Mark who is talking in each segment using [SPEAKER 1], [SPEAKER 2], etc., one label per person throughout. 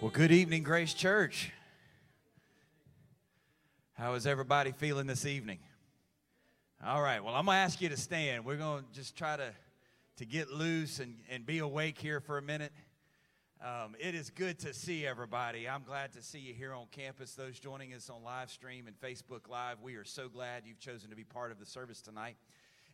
[SPEAKER 1] Well, good evening, Grace Church. How is everybody feeling this evening? All right, well, I'm going to ask you to stand. We're going to just try to, to get loose and, and be awake here for a minute. Um, it is good to see everybody. I'm glad to see you here on campus. Those joining us on live stream and Facebook Live, we are so glad you've chosen to be part of the service tonight.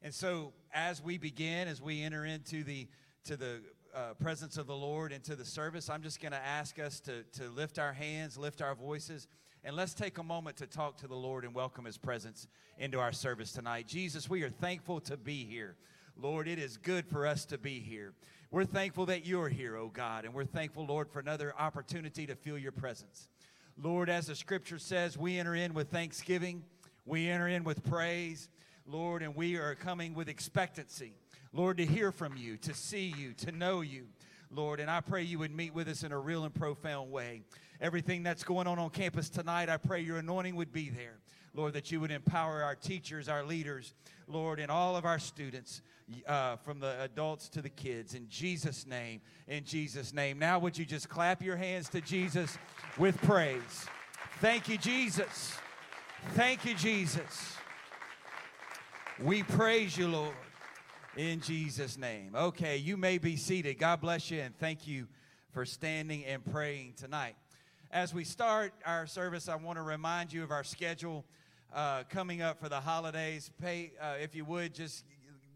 [SPEAKER 1] And so, as we begin, as we enter into the to the uh, presence of the Lord into the service, I'm just going to ask us to, to lift our hands, lift our voices, and let's take a moment to talk to the Lord and welcome His presence into our service tonight. Jesus, we are thankful to be here. Lord, it is good for us to be here. We're thankful that you're here, oh God, and we're thankful, Lord, for another opportunity to feel your presence. Lord, as the scripture says, we enter in with thanksgiving, we enter in with praise, Lord, and we are coming with expectancy. Lord, to hear from you, to see you, to know you, Lord. And I pray you would meet with us in a real and profound way. Everything that's going on on campus tonight, I pray your anointing would be there. Lord, that you would empower our teachers, our leaders, Lord, and all of our students, uh, from the adults to the kids. In Jesus' name, in Jesus' name. Now, would you just clap your hands to Jesus with praise? Thank you, Jesus. Thank you, Jesus. We praise you, Lord in Jesus' name. Okay, you may be seated. God bless you and thank you for standing and praying tonight. As we start our service, I want to remind you of our schedule uh, coming up for the holidays. Pay, uh, if you would, just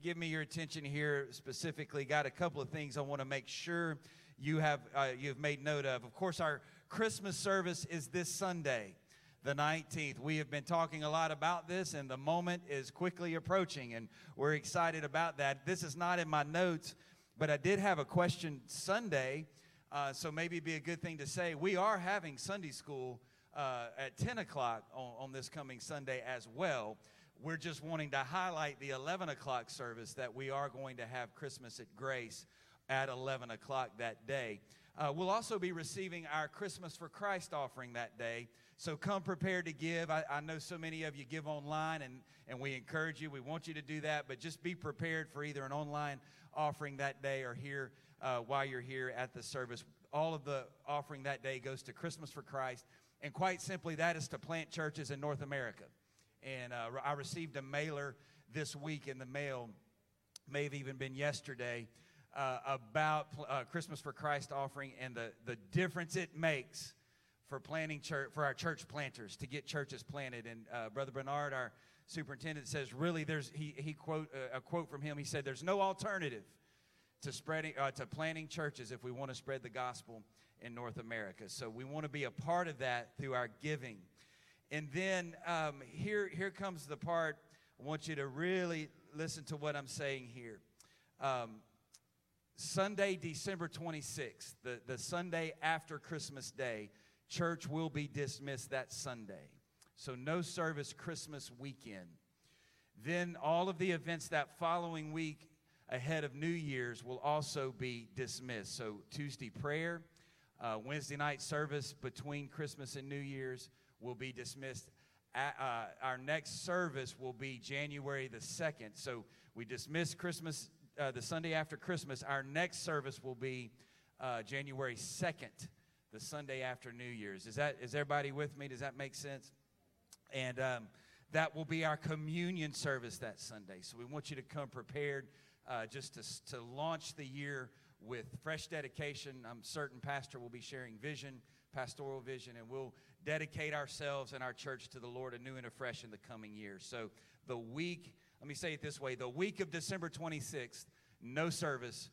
[SPEAKER 1] give me your attention here specifically. Got a couple of things I want to make sure you have uh, you have made note of. Of course, our Christmas service is this Sunday the 19th. We have been talking a lot about this, and the moment is quickly approaching, and we're excited about that. This is not in my notes, but I did have a question Sunday, uh, so maybe it'd be a good thing to say. We are having Sunday school uh, at 10 o'clock on, on this coming Sunday as well. We're just wanting to highlight the 11 o'clock service that we are going to have Christmas at Grace at 11 o'clock that day. Uh, we'll also be receiving our Christmas for Christ offering that day. So come prepared to give. I, I, know so many of you give online, and, and we encourage you. We want you to do that, but just be prepared for either an online offering that day or here uh, while you're here at the service. All of the offering that day goes to Christmas for Christ, and quite simply, that is to plant churches in North America. And uh, I received a mailer this week in the mail, may have even been yesterday, uh, about uh, Christmas for Christ offering and the, the difference it makes for planting church for our church planters to get churches planted. And uh, Brother Bernard, our superintendent, says really there's he he quote uh, a quote from him. He said there's no alternative to spreading uh, to planting churches if we want to spread the gospel in North America. So we want to be a part of that through our giving. And then um, here here comes the part I want you to really listen to what I'm saying here. Um, Sunday, December 26th, the, the Sunday after Christmas Day, Church will be dismissed that Sunday. So, no service Christmas weekend. Then, all of the events that following week ahead of New Year's will also be dismissed. So, Tuesday prayer, uh, Wednesday night service between Christmas and New Year's will be dismissed. uh, our next service will be January the 2nd. So, we dismiss Christmas uh, the Sunday after Christmas. Our next service will be uh, January 2nd the Sunday after New Year's. Is that is everybody with me? Does that make sense? And um, that will be our communion service that Sunday. So we want you to come prepared uh, just to, to launch the year with fresh dedication. I'm certain Pastor will be sharing vision, pastoral vision, and we'll dedicate ourselves and our church to the Lord anew and afresh in the coming year. So the week, let me say it this way the week of December 26th, no service,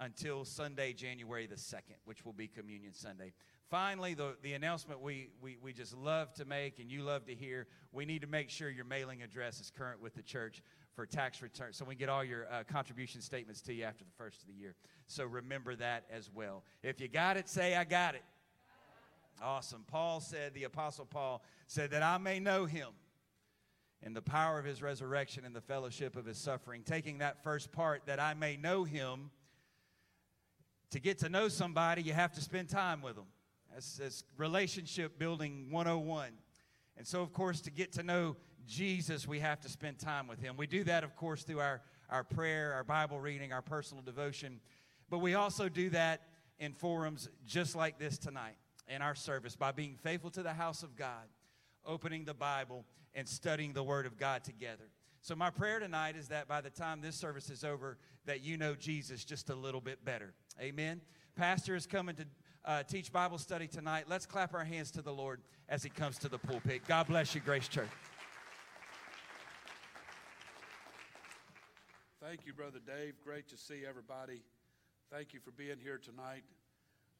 [SPEAKER 1] until Sunday, January the 2nd, which will be Communion Sunday. Finally, the, the announcement we, we, we just love to make and you love to hear we need to make sure your mailing address is current with the church for tax return so we get all your uh, contribution statements to you after the first of the year. So remember that as well. If you got it, say, I got it. Awesome. Paul said, the Apostle Paul said, that I may know him in the power of his resurrection and the fellowship of his suffering. Taking that first part, that I may know him to get to know somebody, you have to spend time with them. That's, that's relationship building 101. And so, of course, to get to know Jesus, we have to spend time with him. We do that, of course, through our, our prayer, our Bible reading, our personal devotion. But we also do that in forums just like this tonight. in our service by being faithful to the house of God, opening the Bible, and studying the Word of God together. So my prayer tonight is that by the time this service is over, that you know Jesus just a little bit better. Amen. Pastor is coming to uh, teach Bible study tonight. Let's clap our hands to the Lord as he comes to the pulpit. God bless you, Grace Church.
[SPEAKER 2] Thank you, Brother Dave. Great to see everybody. Thank you for being here tonight.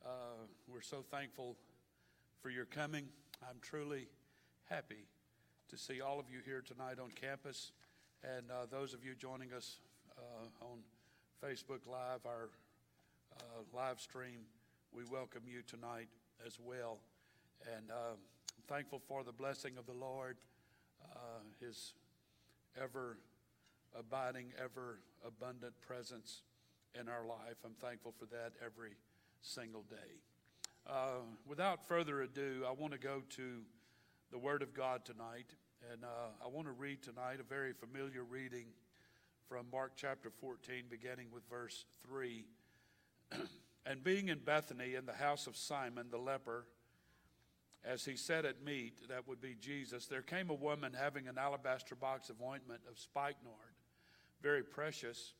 [SPEAKER 2] Uh, we're so thankful for your coming. I'm truly happy to see all of you here tonight on campus and uh, those of you joining us uh, on Facebook Live, our uh, live stream. We welcome you tonight as well. And uh, I'm thankful for the blessing of the Lord, uh, His ever abiding, ever abundant presence in our life. I'm thankful for that every single day. Uh, without further ado, I want to go to the Word of God tonight. And uh, I want to read tonight a very familiar reading from Mark chapter 14, beginning with verse 3. and being in Bethany in the house of Simon the leper, as he sat at meat, that would be Jesus, there came a woman having an alabaster box of ointment of spikenard, very precious,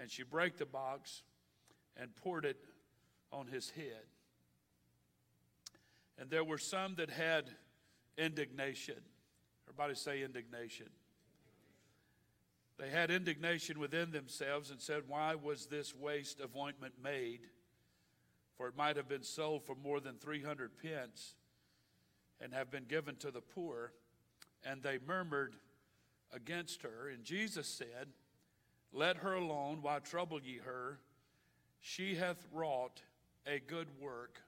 [SPEAKER 2] and she brake the box and poured it on his head. And there were some that had indignation. Everybody say indignation. They had indignation within themselves and said, Why was this waste of ointment made? For it might have been sold for more than 300 pence and have been given to the poor. And they murmured against her. And Jesus said, Let her alone, why trouble ye her? She hath wrought a good work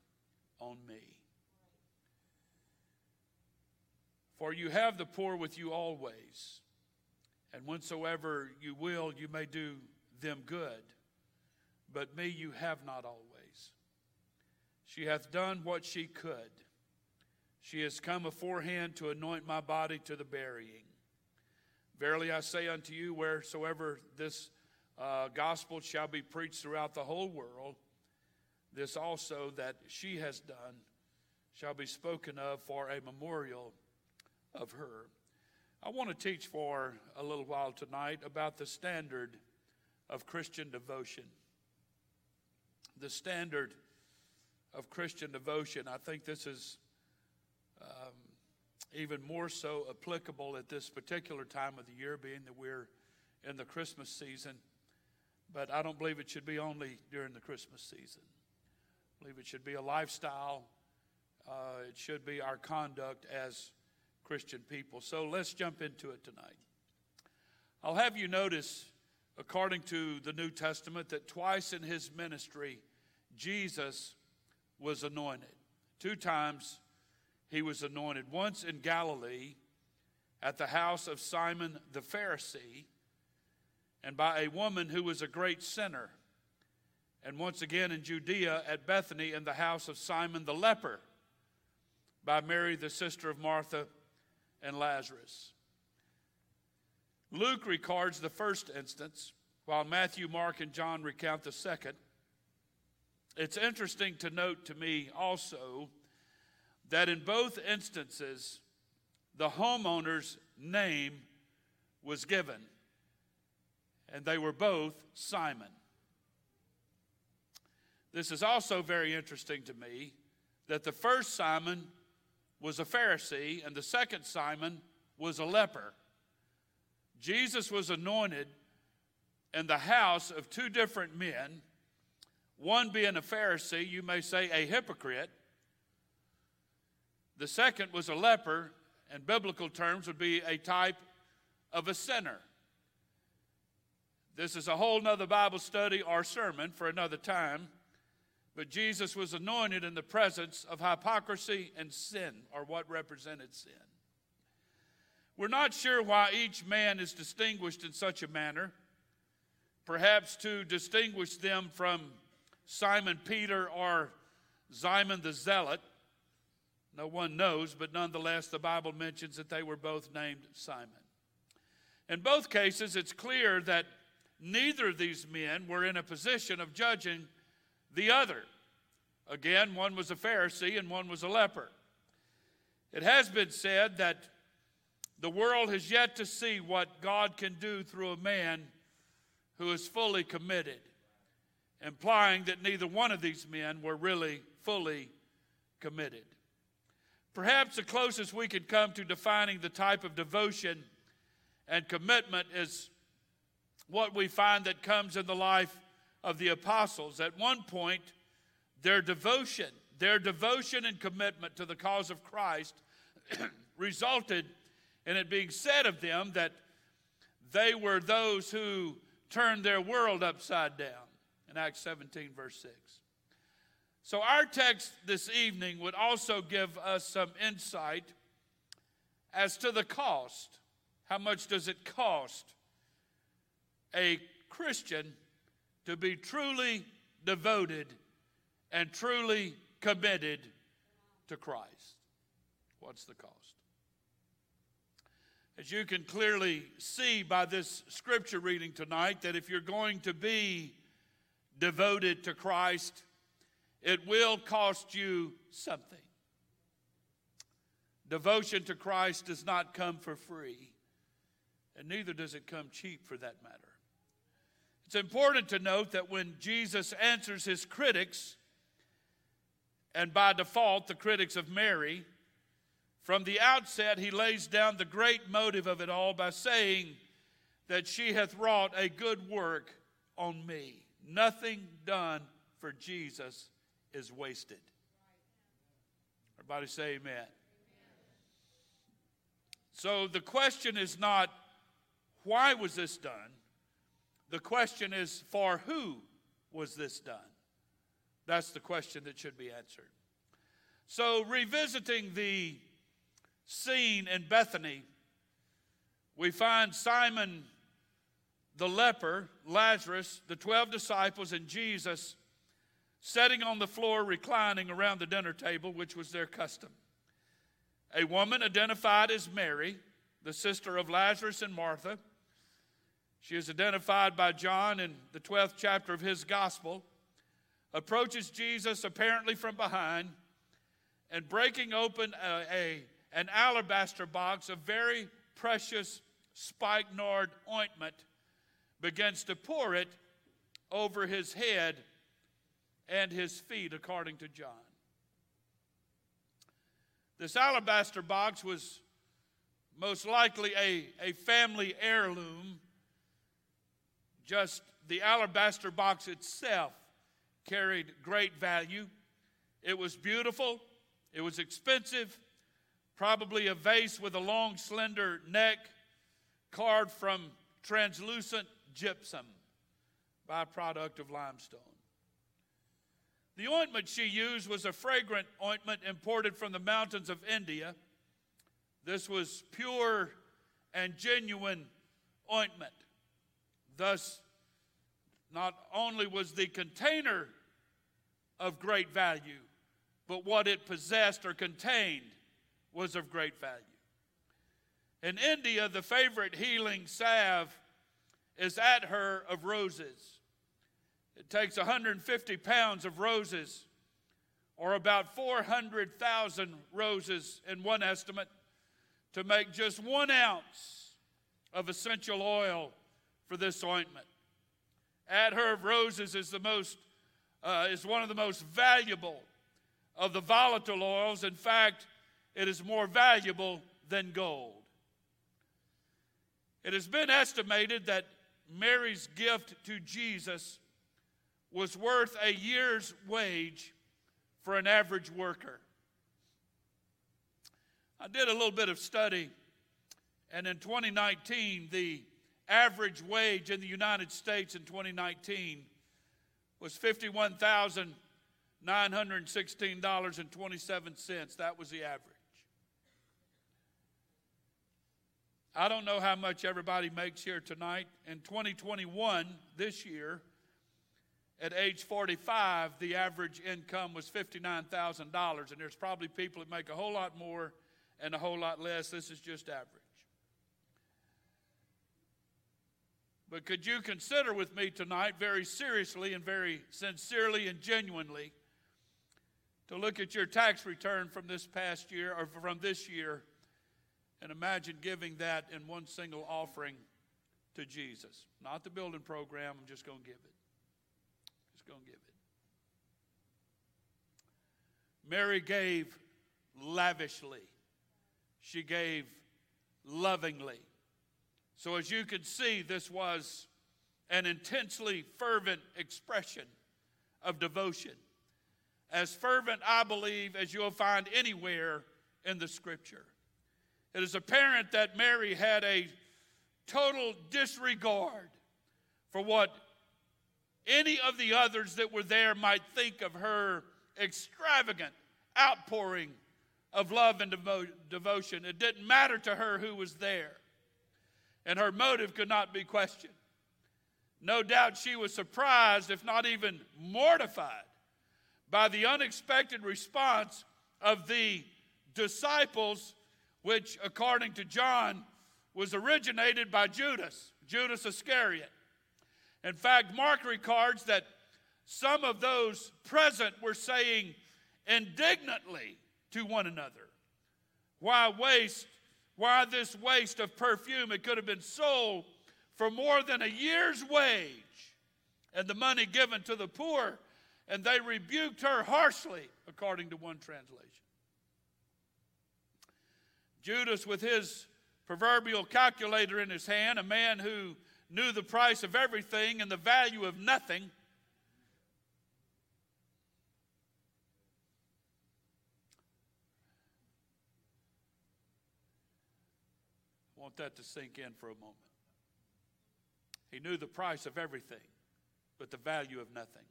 [SPEAKER 2] on me. For you have the poor with you always, and whensoever you will, you may do them good. But me you have not always. She hath done what she could. She has come aforehand to anoint my body to the burying. Verily I say unto you, wheresoever this uh, gospel shall be preached throughout the whole world, this also that she has done shall be spoken of for a memorial of her. I want to teach for a little while tonight about the standard of Christian devotion. The standard of Christian devotion. I think this is um, even more so applicable at this particular time of the year, being that we're in the Christmas season. But I don't believe it should be only during the Christmas season. I believe it should be a lifestyle. Uh, it should be our conduct as Christian people. So let's jump into it tonight. I'll have you notice, according to the New Testament, that twice in his ministry, Jesus was anointed. Two times he was anointed. Once in Galilee at the house of Simon the Pharisee, and by a woman who was a great sinner. And once again in Judea at Bethany in the house of Simon the leper, by Mary, the sister of Martha and Lazarus. Luke records the first instance, while Matthew, Mark, and John recount the second. It's interesting to note to me also that in both instances, the homeowner's name was given, and they were both Simon. This is also very interesting to me that the first Simon was a Pharisee, and the second Simon was a leper. Jesus was anointed in the house of two different men, one being a Pharisee, you may say a hypocrite. The second was a leper, and biblical terms would be a type of a sinner. This is a whole nother Bible study or sermon for another time. But Jesus was anointed in the presence of hypocrisy and sin, or what represented sin. We're not sure why each man is distinguished in such a manner, perhaps to distinguish them from Simon Peter or Simon the Zealot. No one knows, but nonetheless, the Bible mentions that they were both named Simon. In both cases, it's clear that neither of these men were in a position of judging the other. Again, one was a Pharisee and one was a leper. It has been said that the world has yet to see what God can do through a man who is fully committed, implying that neither one of these men were really fully committed. Perhaps the closest we could come to defining the type of devotion and commitment is what we find that comes in the life of the apostles. At one point, their devotion, their devotion and commitment to the cause of Christ resulted in it being said of them that they were those who turned their world upside down in Acts 17, verse 6. So, our text this evening would also give us some insight as to the cost. How much does it cost a Christian to be truly devoted and truly committed to Christ? What's the cost? As you can clearly see by this scripture reading tonight, that if you're going to be devoted to Christ, it will cost you something. Devotion to Christ does not come for free, and neither does it come cheap for that matter. It's important to note that when Jesus answers his critics, and by default, the critics of Mary, from the outset, he lays down the great motive of it all by saying that she hath wrought a good work on me. Nothing done for Jesus is wasted. Everybody say amen. So the question is not why was this done? The question is for who was this done? That's the question that should be answered. So, revisiting the scene in Bethany, we find Simon the leper, Lazarus, the 12 disciples, and Jesus sitting on the floor, reclining around the dinner table, which was their custom. A woman identified as Mary, the sister of Lazarus and Martha. She is identified by John in the 12th chapter of his gospel, approaches Jesus apparently from behind, and breaking open a, a an alabaster box of very precious spikenard ointment, begins to pour it over his head and his feet, according to John. This alabaster box was most likely a, a family heirloom. Just the alabaster box itself carried great value. It was beautiful, it was expensive, probably a vase with a long, slender neck carved from translucent gypsum, byproduct of limestone. The ointment she used was a fragrant ointment imported from the mountains of India. This was pure and genuine ointment. Thus, not only was the container of great value, but what it possessed or contained was of great value. In India, the favorite healing salve is attar of roses. It takes 150 pounds of roses, or about 400,000 roses in one estimate, to make just one ounce of essential oil for this ointment. Of roses is the most uh, is one of the most valuable of the volatile oils. In fact, it is more valuable than gold. It has been estimated that Mary's gift to Jesus was worth a year's wage for an average worker. I did a little bit of study, and in 2019, the average wage in the United States in 2019 was $51,916.27. That was the average. I don't know how much everybody makes here tonight. In 2021, this year, at age 45, the average income was $59,000. And there's probably people that make a whole lot more and a whole lot less. This is just average. But could you consider with me tonight, very seriously and very sincerely and genuinely, to look at your tax return from this past year or from this year and imagine giving that in one single offering to Jesus. Not the building program, I'm just going to give it. Just going to give it. Mary gave lavishly, she gave lovingly. So, as you can see, this was an intensely fervent expression of devotion. As fervent, I believe, as you'll find anywhere in the scripture. It is apparent that Mary had a total disregard for what any of the others that were there might think of her extravagant outpouring of love and devo- devotion. It didn't matter to her who was there, and her motive could not be questioned. No doubt she was surprised, if not even mortified, by the unexpected response of the disciples, which, according to John, was originated by Judas, Judas Iscariot. In fact, Mark records that some of those present were saying indignantly to one another, Why waste? Why this waste of perfume? It could have been sold for more than a year's wage and the money given to the poor. And they rebuked her harshly, according to one translation. Judas, with his proverbial calculator in his hand, a man who knew the price of everything and the value of nothing, I that to sink in for a moment. He knew the price of everything, but the value of nothing.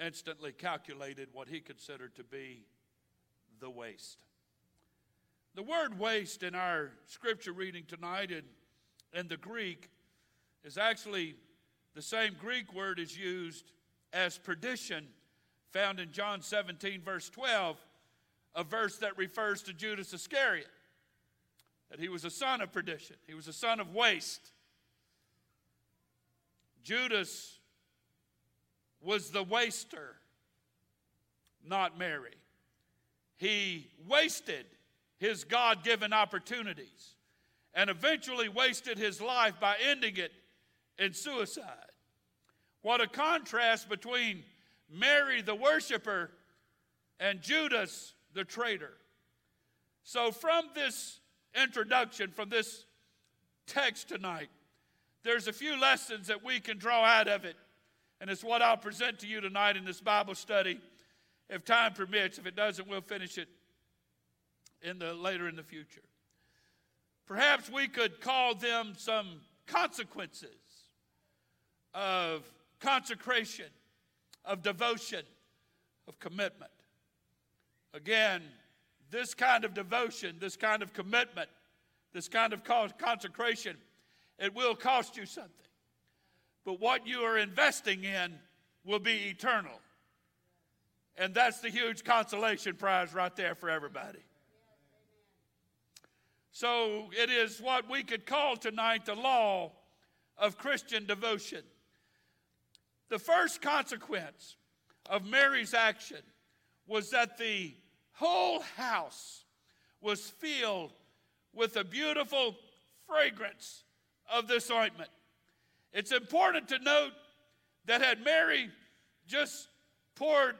[SPEAKER 2] Instantly calculated what he considered to be the waste. The word waste in our scripture reading tonight in, in the Greek is actually the same Greek word is used as perdition, found in John 17, verse 12, a verse that refers to Judas Iscariot that he was a son of perdition, he was a son of waste. Judas was the waster, not Mary. He wasted his God given opportunities and eventually wasted his life by ending it in suicide. What a contrast between Mary, the worshiper, and Judas, the traitor. So, from this introduction from this text tonight, there's a few lessons that we can draw out of it. And it's what I'll present to you tonight in this Bible study. If time permits, if it doesn't, we'll finish it in the later in the future. Perhaps we could call them some consequences of consecration, of devotion, of commitment. Again, this kind of devotion, this kind of commitment, this kind of consecration, it will cost you something. But what you are investing in will be eternal. And that's the huge consolation prize right there for everybody. So it is what we could call tonight the law of Christian devotion. The first consequence of Mary's action was that the whole house was filled with the beautiful fragrance of this ointment. It's important to note that had Mary just poured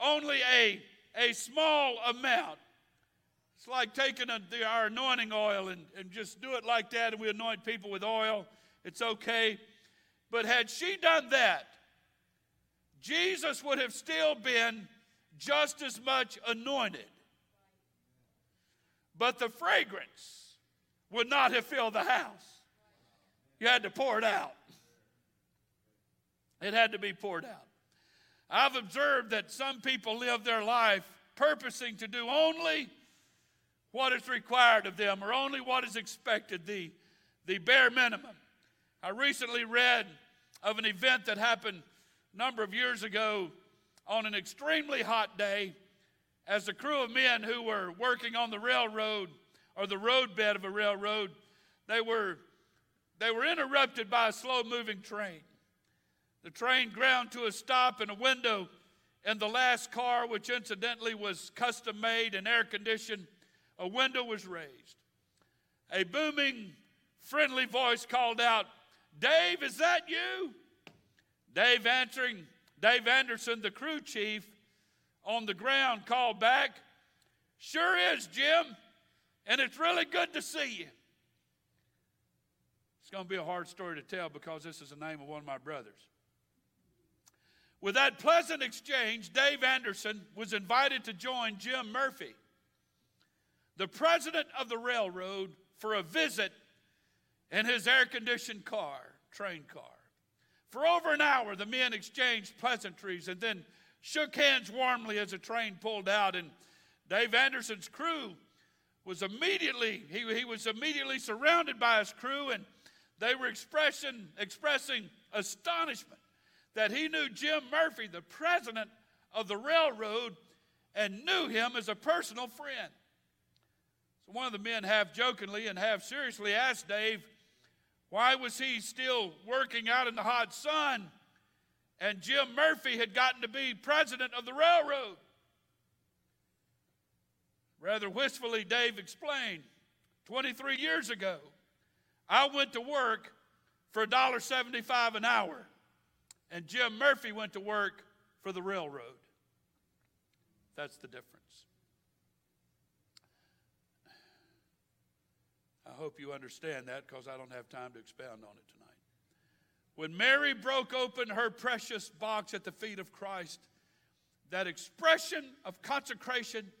[SPEAKER 2] only a, a small amount, it's like taking a, the, our anointing oil and, and just do it like that, and we anoint people with oil. It's okay. But had she done that, Jesus would have still been just as much anointed. But the fragrance would not have filled the house. You had to pour it out. It had to be poured out. I've observed that some people live their life purposing to do only what is required of them or only what is expected, the, the bare minimum. I recently read of an event that happened a number of years ago on an extremely hot day as a crew of men who were working on the railroad or the roadbed of a railroad, they were, they were interrupted by a slow moving train. The train ground to a stop and a window in the last car, which incidentally was custom made and air conditioned, a window was raised. A booming, friendly voice called out, Dave, is that you? Dave answering, Dave Anderson, the crew chief on the ground, called back, Sure is, Jim, and it's really good to see you. It's going to be a hard story to tell because this is the name of one of my brothers. With that pleasant exchange, Dave Anderson was invited to join Jim Murphy, the president of the railroad, for a visit in his air conditioned car, train car. For over an hour, the men exchanged pleasantries and then shook hands warmly as the train pulled out. And Dave Anderson's crew was immediately, he, he was immediately surrounded by his crew, and they were expressing, expressing astonishment that he knew Jim Murphy, the president of the railroad, and knew him as a personal friend. So one of the men, half jokingly and half seriously, asked Dave, why was he still working out in the hot sun? And Jim Murphy had gotten to be president of the railroad. Rather wistfully, Dave explained 23 years ago, I went to work for $1.75 an hour, and Jim Murphy went to work for the railroad. That's the difference. I hope you understand that because I don't have time to expound on it tonight. When Mary broke open her precious box at the feet of Christ, that expression of consecration,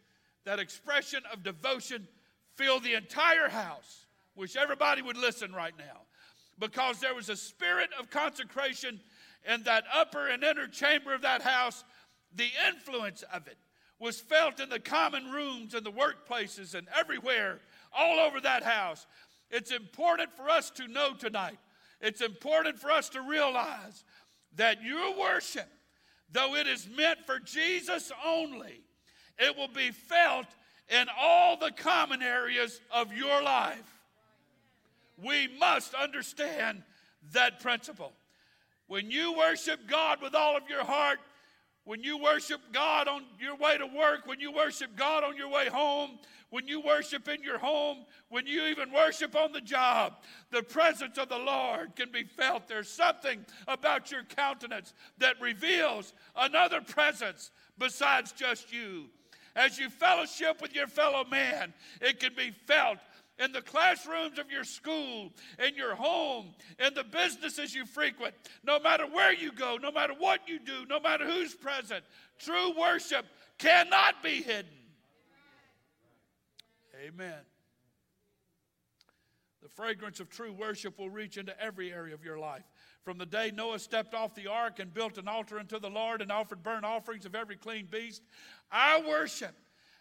[SPEAKER 2] that expression of devotion filled the entire house. Wish everybody would listen right now. Because there was a spirit of consecration in that upper and inner chamber of that house, the influence of it was felt in the common rooms and the workplaces and everywhere all over that house. It's important for us to know tonight, it's important for us to realize that your worship, though it is meant for Jesus only, it will be felt in all the common areas of your life. We must understand that principle. When you worship God with all of your heart, when you worship God on your way to work, when you worship God on your way home, when you worship in your home, when you even worship on the job, the presence of the Lord can be felt. There's something about your countenance that reveals another presence besides just you. As you fellowship with your fellow man, it can be felt in the classrooms of your school, in your home, in the businesses you frequent, no matter where you go, no matter what you do, no matter who's present. True worship cannot be hidden. Amen. The fragrance of true worship will reach into every area of your life. From the day Noah stepped off the ark and built an altar unto the Lord and offered burnt offerings of every clean beast, our worship,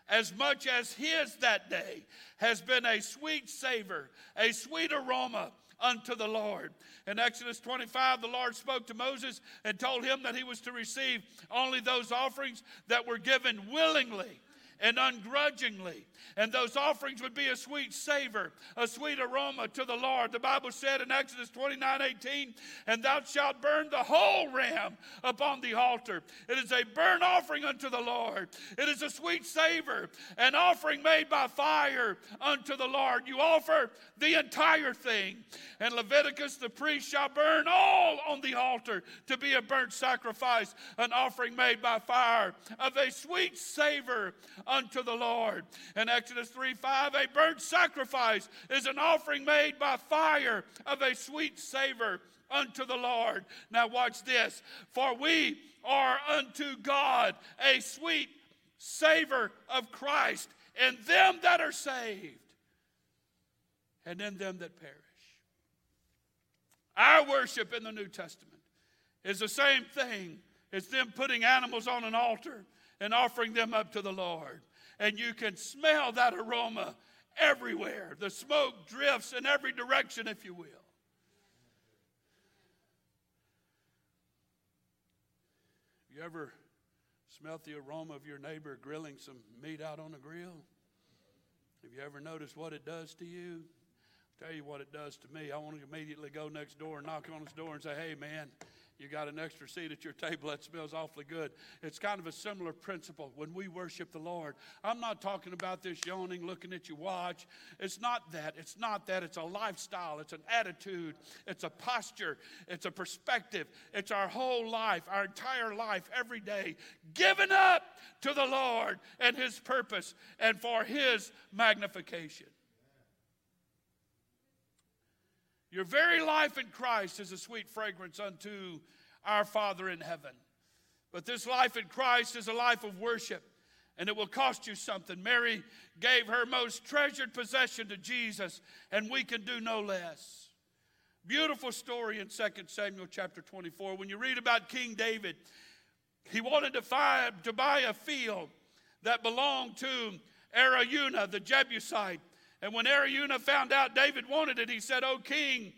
[SPEAKER 2] as much as his that day, has been a sweet savor, a sweet aroma unto the Lord. In Exodus 25, the Lord spoke to Moses and told him that he was to receive only those offerings that were given willingly and ungrudgingly. And those offerings would be a sweet savor, a sweet aroma to the Lord. The Bible said in Exodus 29 18, And thou shalt burn the whole ram upon the altar. It is a burnt offering unto the Lord. It is a sweet savor, an offering made by fire unto the Lord. You offer the entire thing. And Leviticus, the priest, shall burn all on the altar to be a burnt sacrifice, an offering made by fire of a sweet savor unto the Lord. In Exodus 3 5, a burnt sacrifice is an offering made by fire of a sweet savor unto the Lord. Now, watch this. For we are unto God a sweet savor of Christ in them that are saved and in them that perish. Our worship in the New Testament is the same thing as them putting animals on an altar and offering them up to the Lord. And you can smell that aroma everywhere. The smoke drifts in every direction, if you will. You ever smelt the aroma of your neighbor grilling some meat out on a grill? Have you ever noticed what it does to you? I'll tell you what it does to me. I want to immediately go next door and knock on his door and say, hey, man, you got an extra seat at your table that smells awfully good. It's kind of a similar principle when we worship the Lord. I'm not talking about this yawning, looking at your watch. It's not that. It's not that. It's a lifestyle, it's an attitude, it's a posture, it's a perspective. It's our whole life, our entire life, every day, given up to the Lord and His purpose and for His magnification. Your very life in Christ is a sweet fragrance unto our Father in heaven. But this life in Christ is a life of worship, and it will cost you something. Mary gave her most treasured possession to Jesus, and we can do no less. Beautiful story in 2 Samuel chapter 24. When you read about King David, he wanted to, find, to buy a field that belonged to Araunah, the Jebusite. And when Araunah found out David wanted it, he said, Oh, king,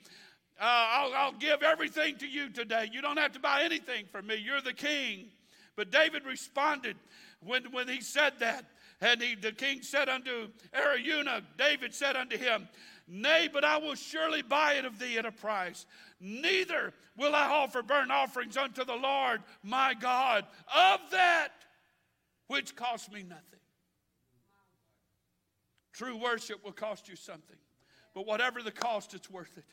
[SPEAKER 2] uh, I'll, I'll give everything to you today. You don't have to buy anything from me. You're the king. But David responded when, when he said that. And he, the king said unto Araunah, David said unto him, Nay, but I will surely buy it of thee at a price. Neither will I offer burnt offerings unto the Lord my God of that which cost me nothing. True worship will cost you something. But whatever the cost, it's worth it.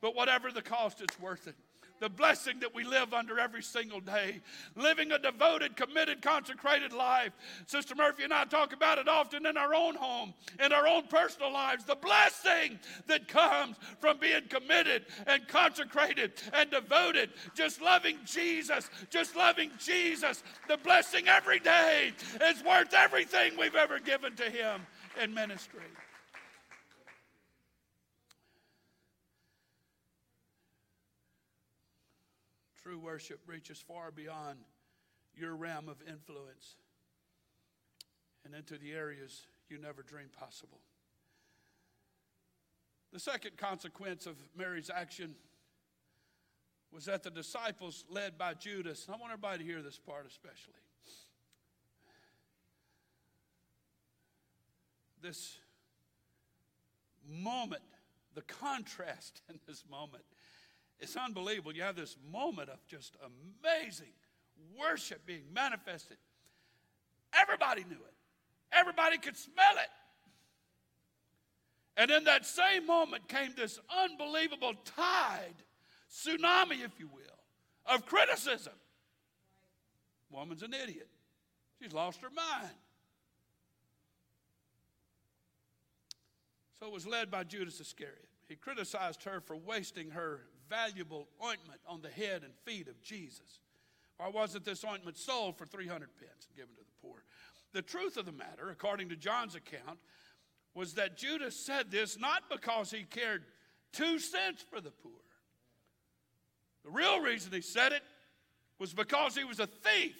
[SPEAKER 2] But whatever the cost, it's worth it. The blessing that we live under every single day, living a devoted, committed, consecrated life. Sister Murphy and I talk about it often in our own home, in our own personal lives. The blessing that comes from being committed and consecrated and devoted, just loving Jesus, just loving Jesus. The blessing every day is worth everything we've ever given to Him in ministry. True worship reaches far beyond your realm of influence and into the areas you never dreamed possible. The second consequence of Mary's action was that the disciples, led by Judas, I want everybody to hear this part especially. This moment, the contrast in this moment, it's unbelievable. You have this moment of just amazing worship being manifested. Everybody knew it, everybody could smell it. And in that same moment came this unbelievable tide, tsunami, if you will, of criticism. Woman's an idiot. She's lost her mind. So it was led by Judas Iscariot. He criticized her for wasting her valuable ointment on the head and feet of Jesus. Why wasn't this ointment sold for 300 pence and given to the poor? The truth of the matter, according to John's account, was that Judas said this not because he cared two cents for the poor. The real reason he said it was because he was a thief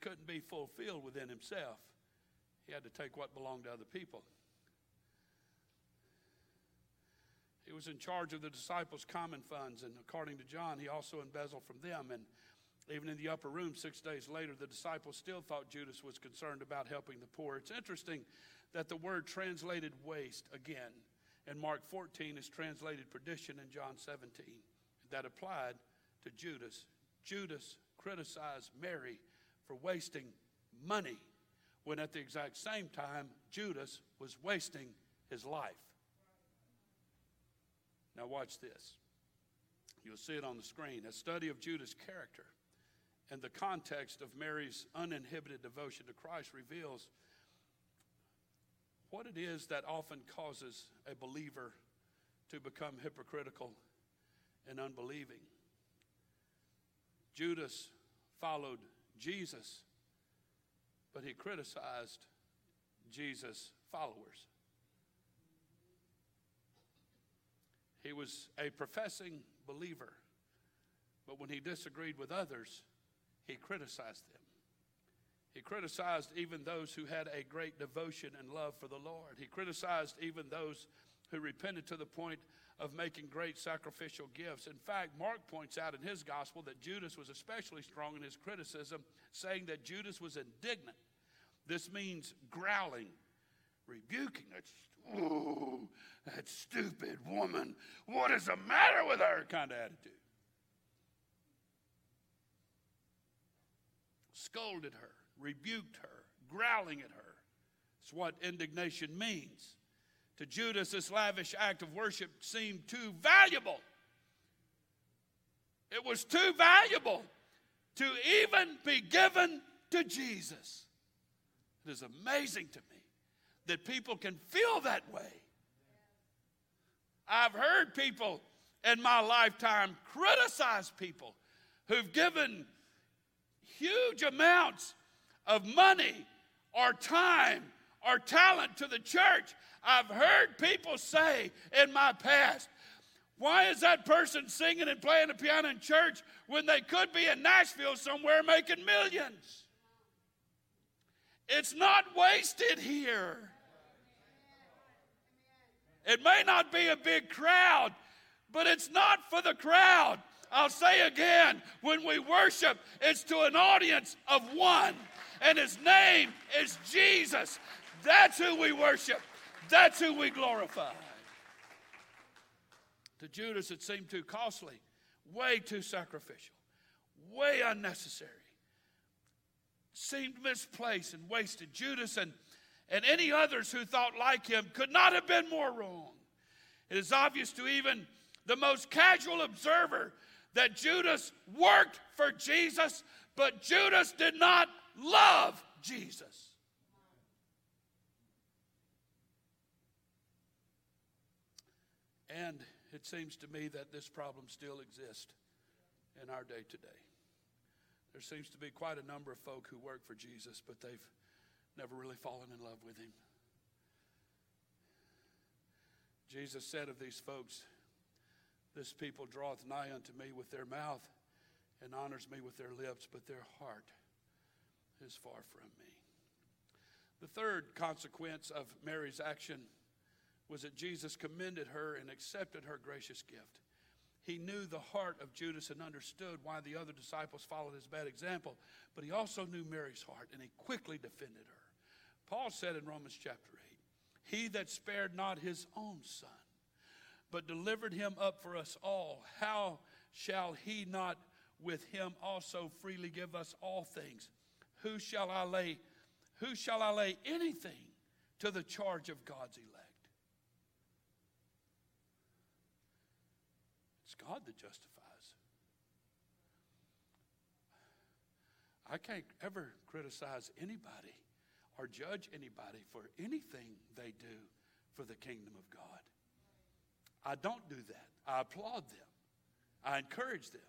[SPEAKER 2] couldn't be fulfilled within himself. He had to take what belonged to other people. He was in charge of the disciples' common funds, and according to John, he also embezzled from them. And even in the upper room, six days later, the disciples still thought Judas was concerned about helping the poor. It's interesting that the word translated waste again in Mark 14 is translated perdition in John 17. That applied to Judas. Judas criticized Mary for wasting money when at the exact same time Judas was wasting his life. Now, watch this. You'll see it on the screen. A study of Judas' character and the context of Mary's uninhibited devotion to Christ reveals what it is that often causes a believer to become hypocritical and unbelieving. Judas followed Jesus, but he criticized Jesus' followers. He was a professing believer, but when he disagreed with others, he criticized them. He criticized even those who had a great devotion and love for the Lord. He criticized even those who repented to the point of making great sacrificial gifts. In fact, Mark points out in his gospel that Judas was especially strong in his criticism, saying that Judas was indignant. This means growling, rebuking. That stupid woman, what is the matter with her kind of attitude. Scolded her, rebuked her, growling at her. It's what indignation means. To Judas, this lavish act of worship seemed too valuable. It was too valuable to even be given to Jesus. It is amazing to me that people can feel that way. I've heard people in my lifetime criticize people who've given huge amounts of money or time or talent to the church. I've heard people say in my past, why is that person singing and playing the piano in church when they could be in Nashville somewhere making millions? It's not wasted here. It may not be a big crowd, but it's not for the crowd. I'll say again when we worship, it's to an audience of one, and his name is Jesus. That's who we worship, that's who we glorify. To Judas, it seemed too costly, way too sacrificial, way unnecessary, seemed misplaced and wasted. Judas and and any others who thought like him could not have been more wrong. It is obvious to even the most casual observer that Judas worked for Jesus, but Judas did not love Jesus. And it seems to me that this problem still exists in our day today. There seems to be quite a number of folk who work for Jesus, but they've never really fallen in love with him. Jesus said of these folks, This people draweth nigh unto me with their mouth and honors me with their lips, but their heart is far from me. The third consequence of Mary's action was that Jesus commended her and accepted her gracious gift. He knew the heart of Judas and understood why the other disciples followed his bad example, but he also knew Mary's heart and he quickly defended her. Paul said in Romans chapter 8, He that spared not his own son, but delivered him up for us all, how shall he not with him also freely give us all things? Who shall I lay who shall I lay anything to the charge of God's elect? It's God that justifies. I can't ever criticize anybody or judge anybody for anything they do for the kingdom of God. I don't do that. I applaud them, I encourage them,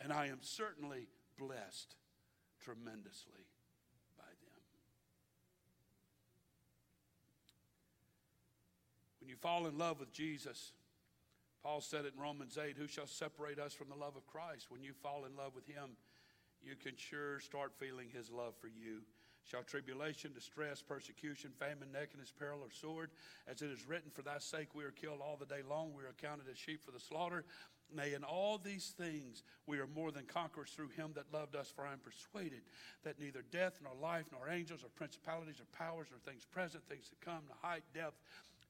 [SPEAKER 2] and I am certainly blessed tremendously by them. When you fall in love with Jesus, Paul said it in Romans 8 Who shall separate us from the love of Christ? When you fall in love with Him, you can sure start feeling His love for you. Shall tribulation, distress, persecution, famine, nakedness, peril, or sword? As it is written, For thy sake we are killed all the day long, we are counted as sheep for the slaughter. Nay, in all these things we are more than conquerors through him that loved us, for I am persuaded that neither death, nor life, nor angels, or principalities, or powers, or things present, things to come, the height, depth,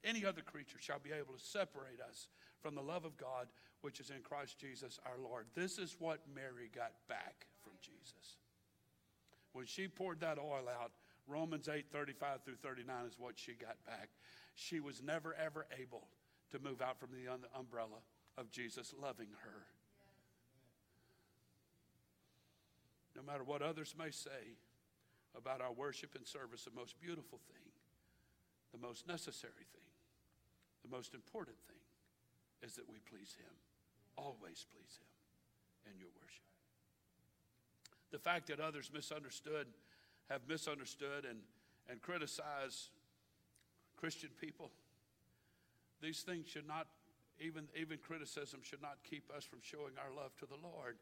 [SPEAKER 2] any other creature shall be able to separate us from the love of God which is in Christ Jesus our Lord. This is what Mary got back from Jesus. When she poured that oil out, Romans 8 35 through 39 is what she got back. She was never, ever able to move out from the umbrella of Jesus loving her. No matter what others may say about our worship and service, the most beautiful thing, the most necessary thing, the most important thing is that we please Him. Always please Him in your worship the fact that others misunderstood, have misunderstood and, and criticize Christian people, these things should not, even, even criticism should not keep us from showing our love to the Lord.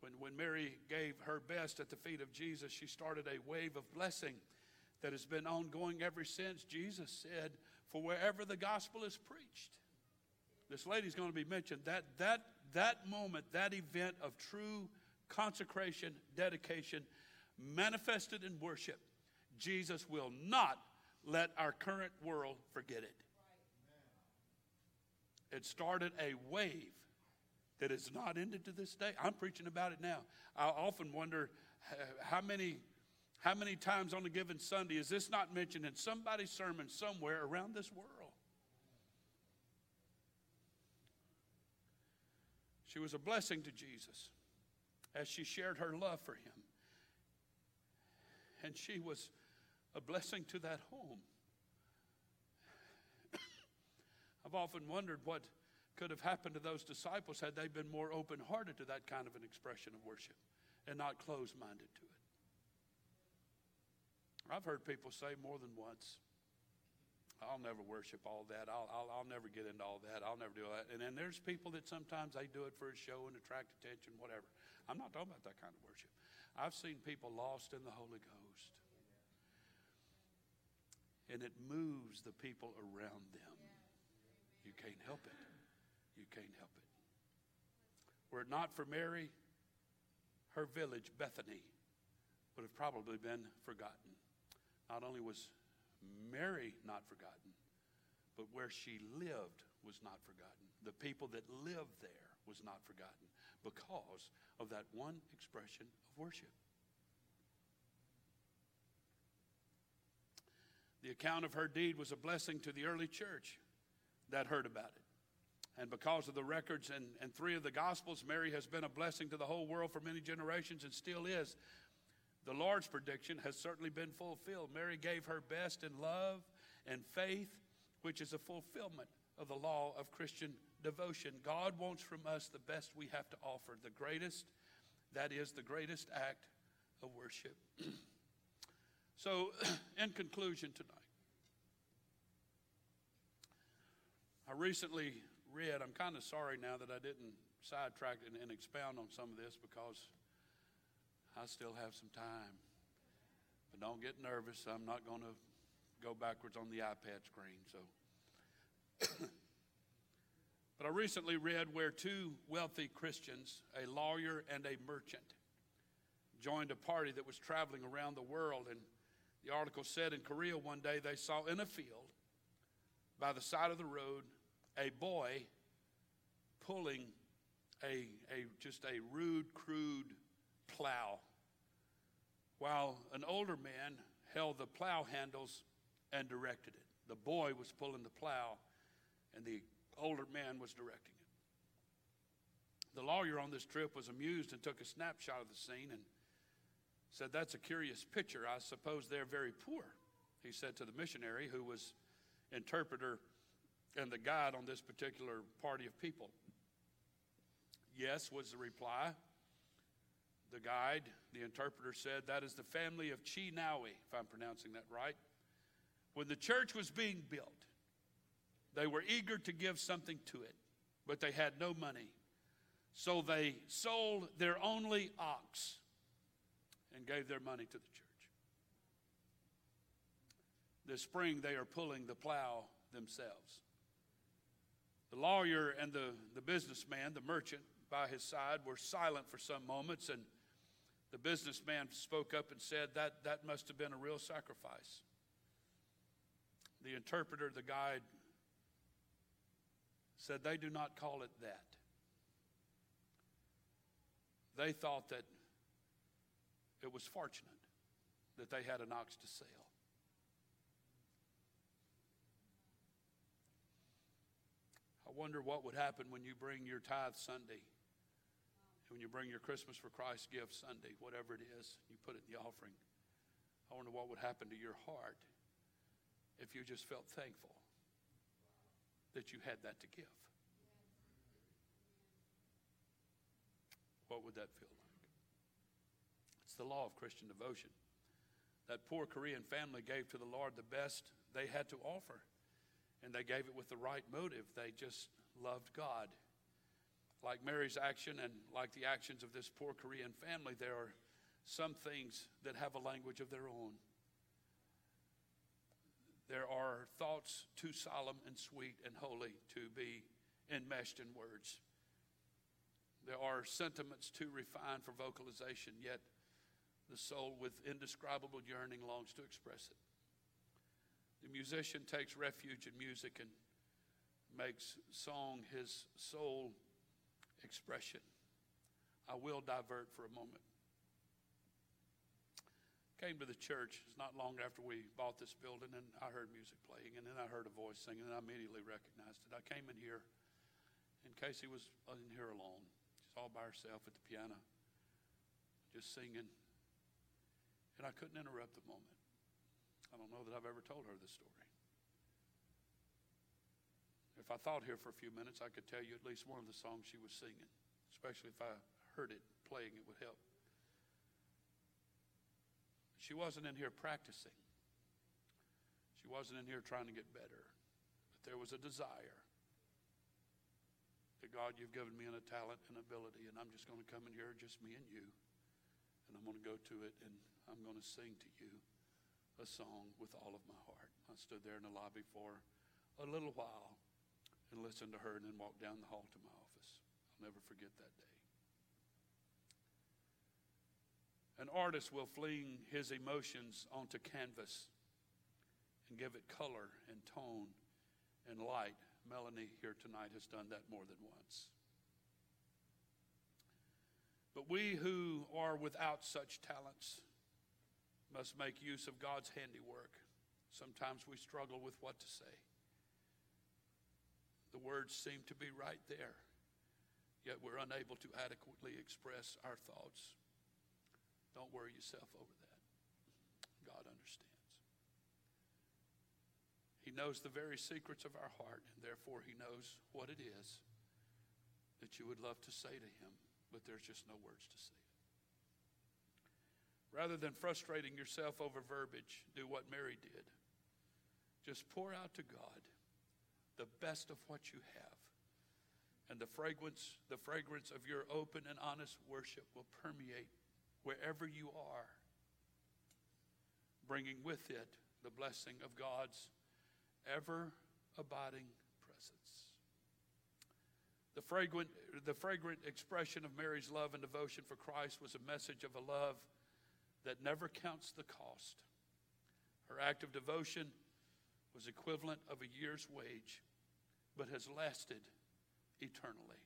[SPEAKER 2] When, when Mary gave her best at the feet of Jesus, she started a wave of blessing that has been ongoing ever since. Jesus said, For wherever the gospel is preached, this lady's going to be mentioned. That, that, that moment, that event of true consecration, dedication, manifested in worship, Jesus will not let our current world forget it. it started a wave that has not ended to this day. I'm preaching about it now. I often wonder how many how many times on a given Sunday is this not mentioned in somebody's sermon somewhere around this world? She was a blessing to Jesus as she shared her love for him. And she was a blessing to that home. I've often wondered what could have happened to those disciples had they been more open hearted to that kind of an expression of worship and not closed minded to it. I've heard people say more than once, I'll never worship all that. I'll, I'll, I'll never get into all that. I'll never do that. And then there's people that sometimes they do it for a show and attract attention, whatever. I'm not talking about that kind of worship. I've seen people lost in the Holy Ghost. And it moves the people around them. You can't help it. You can't help it. Were it not for Mary, her village, Bethany, would have probably been forgotten. Not only was Mary not forgotten, but where she lived was not forgotten. The people that lived there was not forgotten because of that one expression of worship. The account of her deed was a blessing to the early church that heard about it. And because of the records and, and three of the Gospels, Mary has been a blessing to the whole world for many generations and still is. The Lord's prediction has certainly been fulfilled. Mary gave her best in love and faith, which is a fulfillment of the law of Christian devotion. God wants from us the best we have to offer, the greatest, that is, the greatest act of worship. so, in conclusion tonight, I recently read, I'm kind of sorry now that I didn't sidetrack and, and expound on some of this because I still have some time. But don't get nervous. I'm not going to go backwards on the iPad screen. So, but I recently read where two wealthy Christians, a lawyer and a merchant, joined a party that was traveling around the world. And the article said in Korea one day they saw in a field by the side of the road a boy pulling a, a just a rude, crude plow, while an older man held the plow handles and directed it. The boy was pulling the plow, and the older man was directing it. The lawyer on this trip was amused and took a snapshot of the scene and said, That's a curious picture. I suppose they're very poor, he said to the missionary who was interpreter and the guide on this particular party of people. Yes, was the reply. The guide, the interpreter said, That is the family of Chi if I'm pronouncing that right. When the church was being built, they were eager to give something to it, but they had no money. So they sold their only ox and gave their money to the church. This spring, they are pulling the plow themselves. The lawyer and the, the businessman, the merchant by his side, were silent for some moments, and the businessman spoke up and said, That, that must have been a real sacrifice. The interpreter, the guide, said, They do not call it that. They thought that it was fortunate that they had an ox to sell. I wonder what would happen when you bring your tithe Sunday when you bring your Christmas for Christ gift Sunday, whatever it is, you put it in the offering. I wonder what would happen to your heart if you just felt thankful that you had that to give. What would that feel like? It's the law of Christian devotion. That poor Korean family gave to the Lord the best they had to offer, and they gave it with the right motive. They just loved God like Mary's action and like the actions of this poor Korean family, there are some things that have a language of their own. There are thoughts too solemn and sweet and holy to be enmeshed in words. There are sentiments too refined for vocalization, yet the soul with indescribable yearning longs to express it. The musician takes refuge in music and makes song his sole expression. I will divert for a moment. Came to the church. It's not long after we bought this building, and I heard music playing, and then I heard a voice singing, and I immediately recognized it. I came in here, and Casey was in here alone. She's all by herself at the piano, just singing, and I couldn't interrupt the moment. I don't know that I've ever told her this story. If I thought here for a few minutes, I could tell you at least one of the songs she was singing, especially if I heard it playing, it would help. She wasn't in here practicing. She wasn't in here trying to get better. But there was a desire that God, you've given me a talent and ability, and I'm just going to come in here, just me and you, and I'm going to go to it, and I'm going to sing to you a song with all of my heart. I stood there in the lobby for a little while and listened to her, and then walked down the hall to my office. I'll never forget that day. An artist will fling his emotions onto canvas and give it color and tone and light. Melanie here tonight has done that more than once. But we who are without such talents must make use of God's handiwork. Sometimes we struggle with what to say. The words seem to be right there, yet we're unable to adequately express our thoughts. Don't worry yourself over that. God understands. He knows the very secrets of our heart, and therefore He knows what it is that you would love to say to Him, but there's just no words to say it. Rather than frustrating yourself over verbiage, do what Mary did. Just pour out to God the best of what you have. And the fragrance, the fragrance of your open and honest worship will permeate wherever you are, bringing with it the blessing of God's ever abiding presence. The fragrant, the fragrant expression of Mary's love and devotion for Christ was a message of a love that never counts the cost. Her act of devotion was equivalent of a year's wage, but has lasted eternally.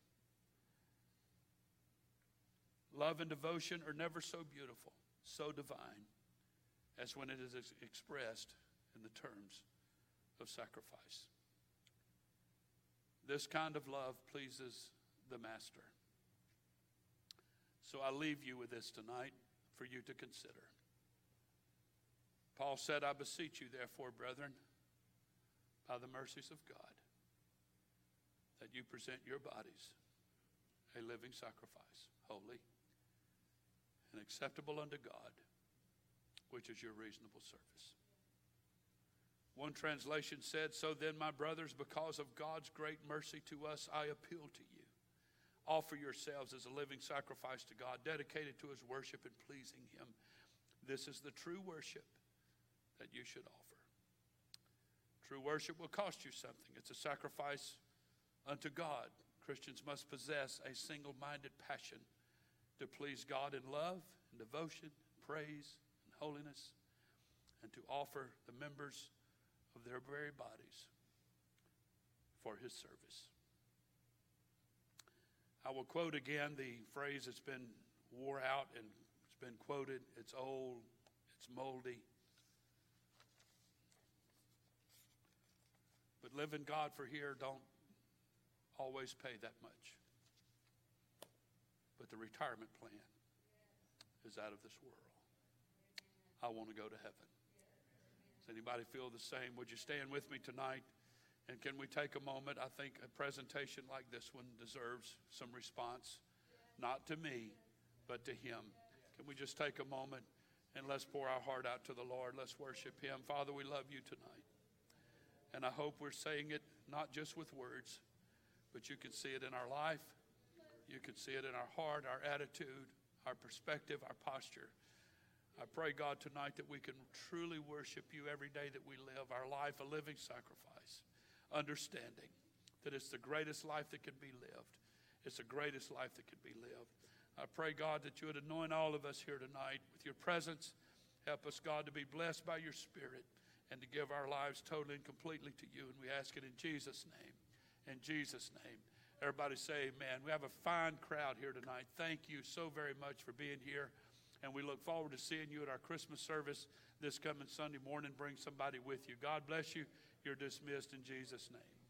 [SPEAKER 2] Love and devotion are never so beautiful, so divine, as when it is expressed in the terms of sacrifice. This kind of love pleases the Master. So I leave you with this tonight for you to consider. Paul said, I beseech you, therefore, brethren, by the mercies of God, that you present your bodies a living sacrifice, holy and acceptable unto God, which is your reasonable service. One translation said, So then, my brothers, because of God's great mercy to us, I appeal to you. Offer yourselves as a living sacrifice to God, dedicated to his worship and pleasing him. This is the true worship that you should offer. True worship will cost you something, it's a sacrifice unto God. Christians must possess a single minded passion to please God in love and devotion, praise and holiness, and to offer the members of their very bodies for his service. I will quote again the phrase that's been wore out and it's been quoted. It's old, it's moldy. But living God for here don't always pay that much but the retirement plan is out of this world. I want to go to heaven. Does anybody feel the same? Would you stand with me tonight? And can we take a moment? I think a presentation like this one deserves some response, not to me, but to Him. Can we just take a moment and let's pour our heart out to the Lord? Let's worship Him. Father, we love you tonight. And I hope we're saying it not just with words, but you can see it in our life you can see it in our heart, our attitude, our perspective, our posture. I pray, God, tonight that we can truly worship you every day that we live, our life a living sacrifice, understanding that it's the greatest life that can be lived. It's the greatest life that can be lived. I pray, God, that you would anoint all of us here tonight with your presence. Help us, God, to be blessed by your Spirit and to give our lives totally and completely to you. And we ask it in Jesus' name. In Jesus' name. Everybody say amen. We have a fine crowd here tonight. Thank you so very much for being here. And we look forward to seeing you at our Christmas service this coming Sunday morning. Bring somebody with you. God bless you. You're dismissed in Jesus' name.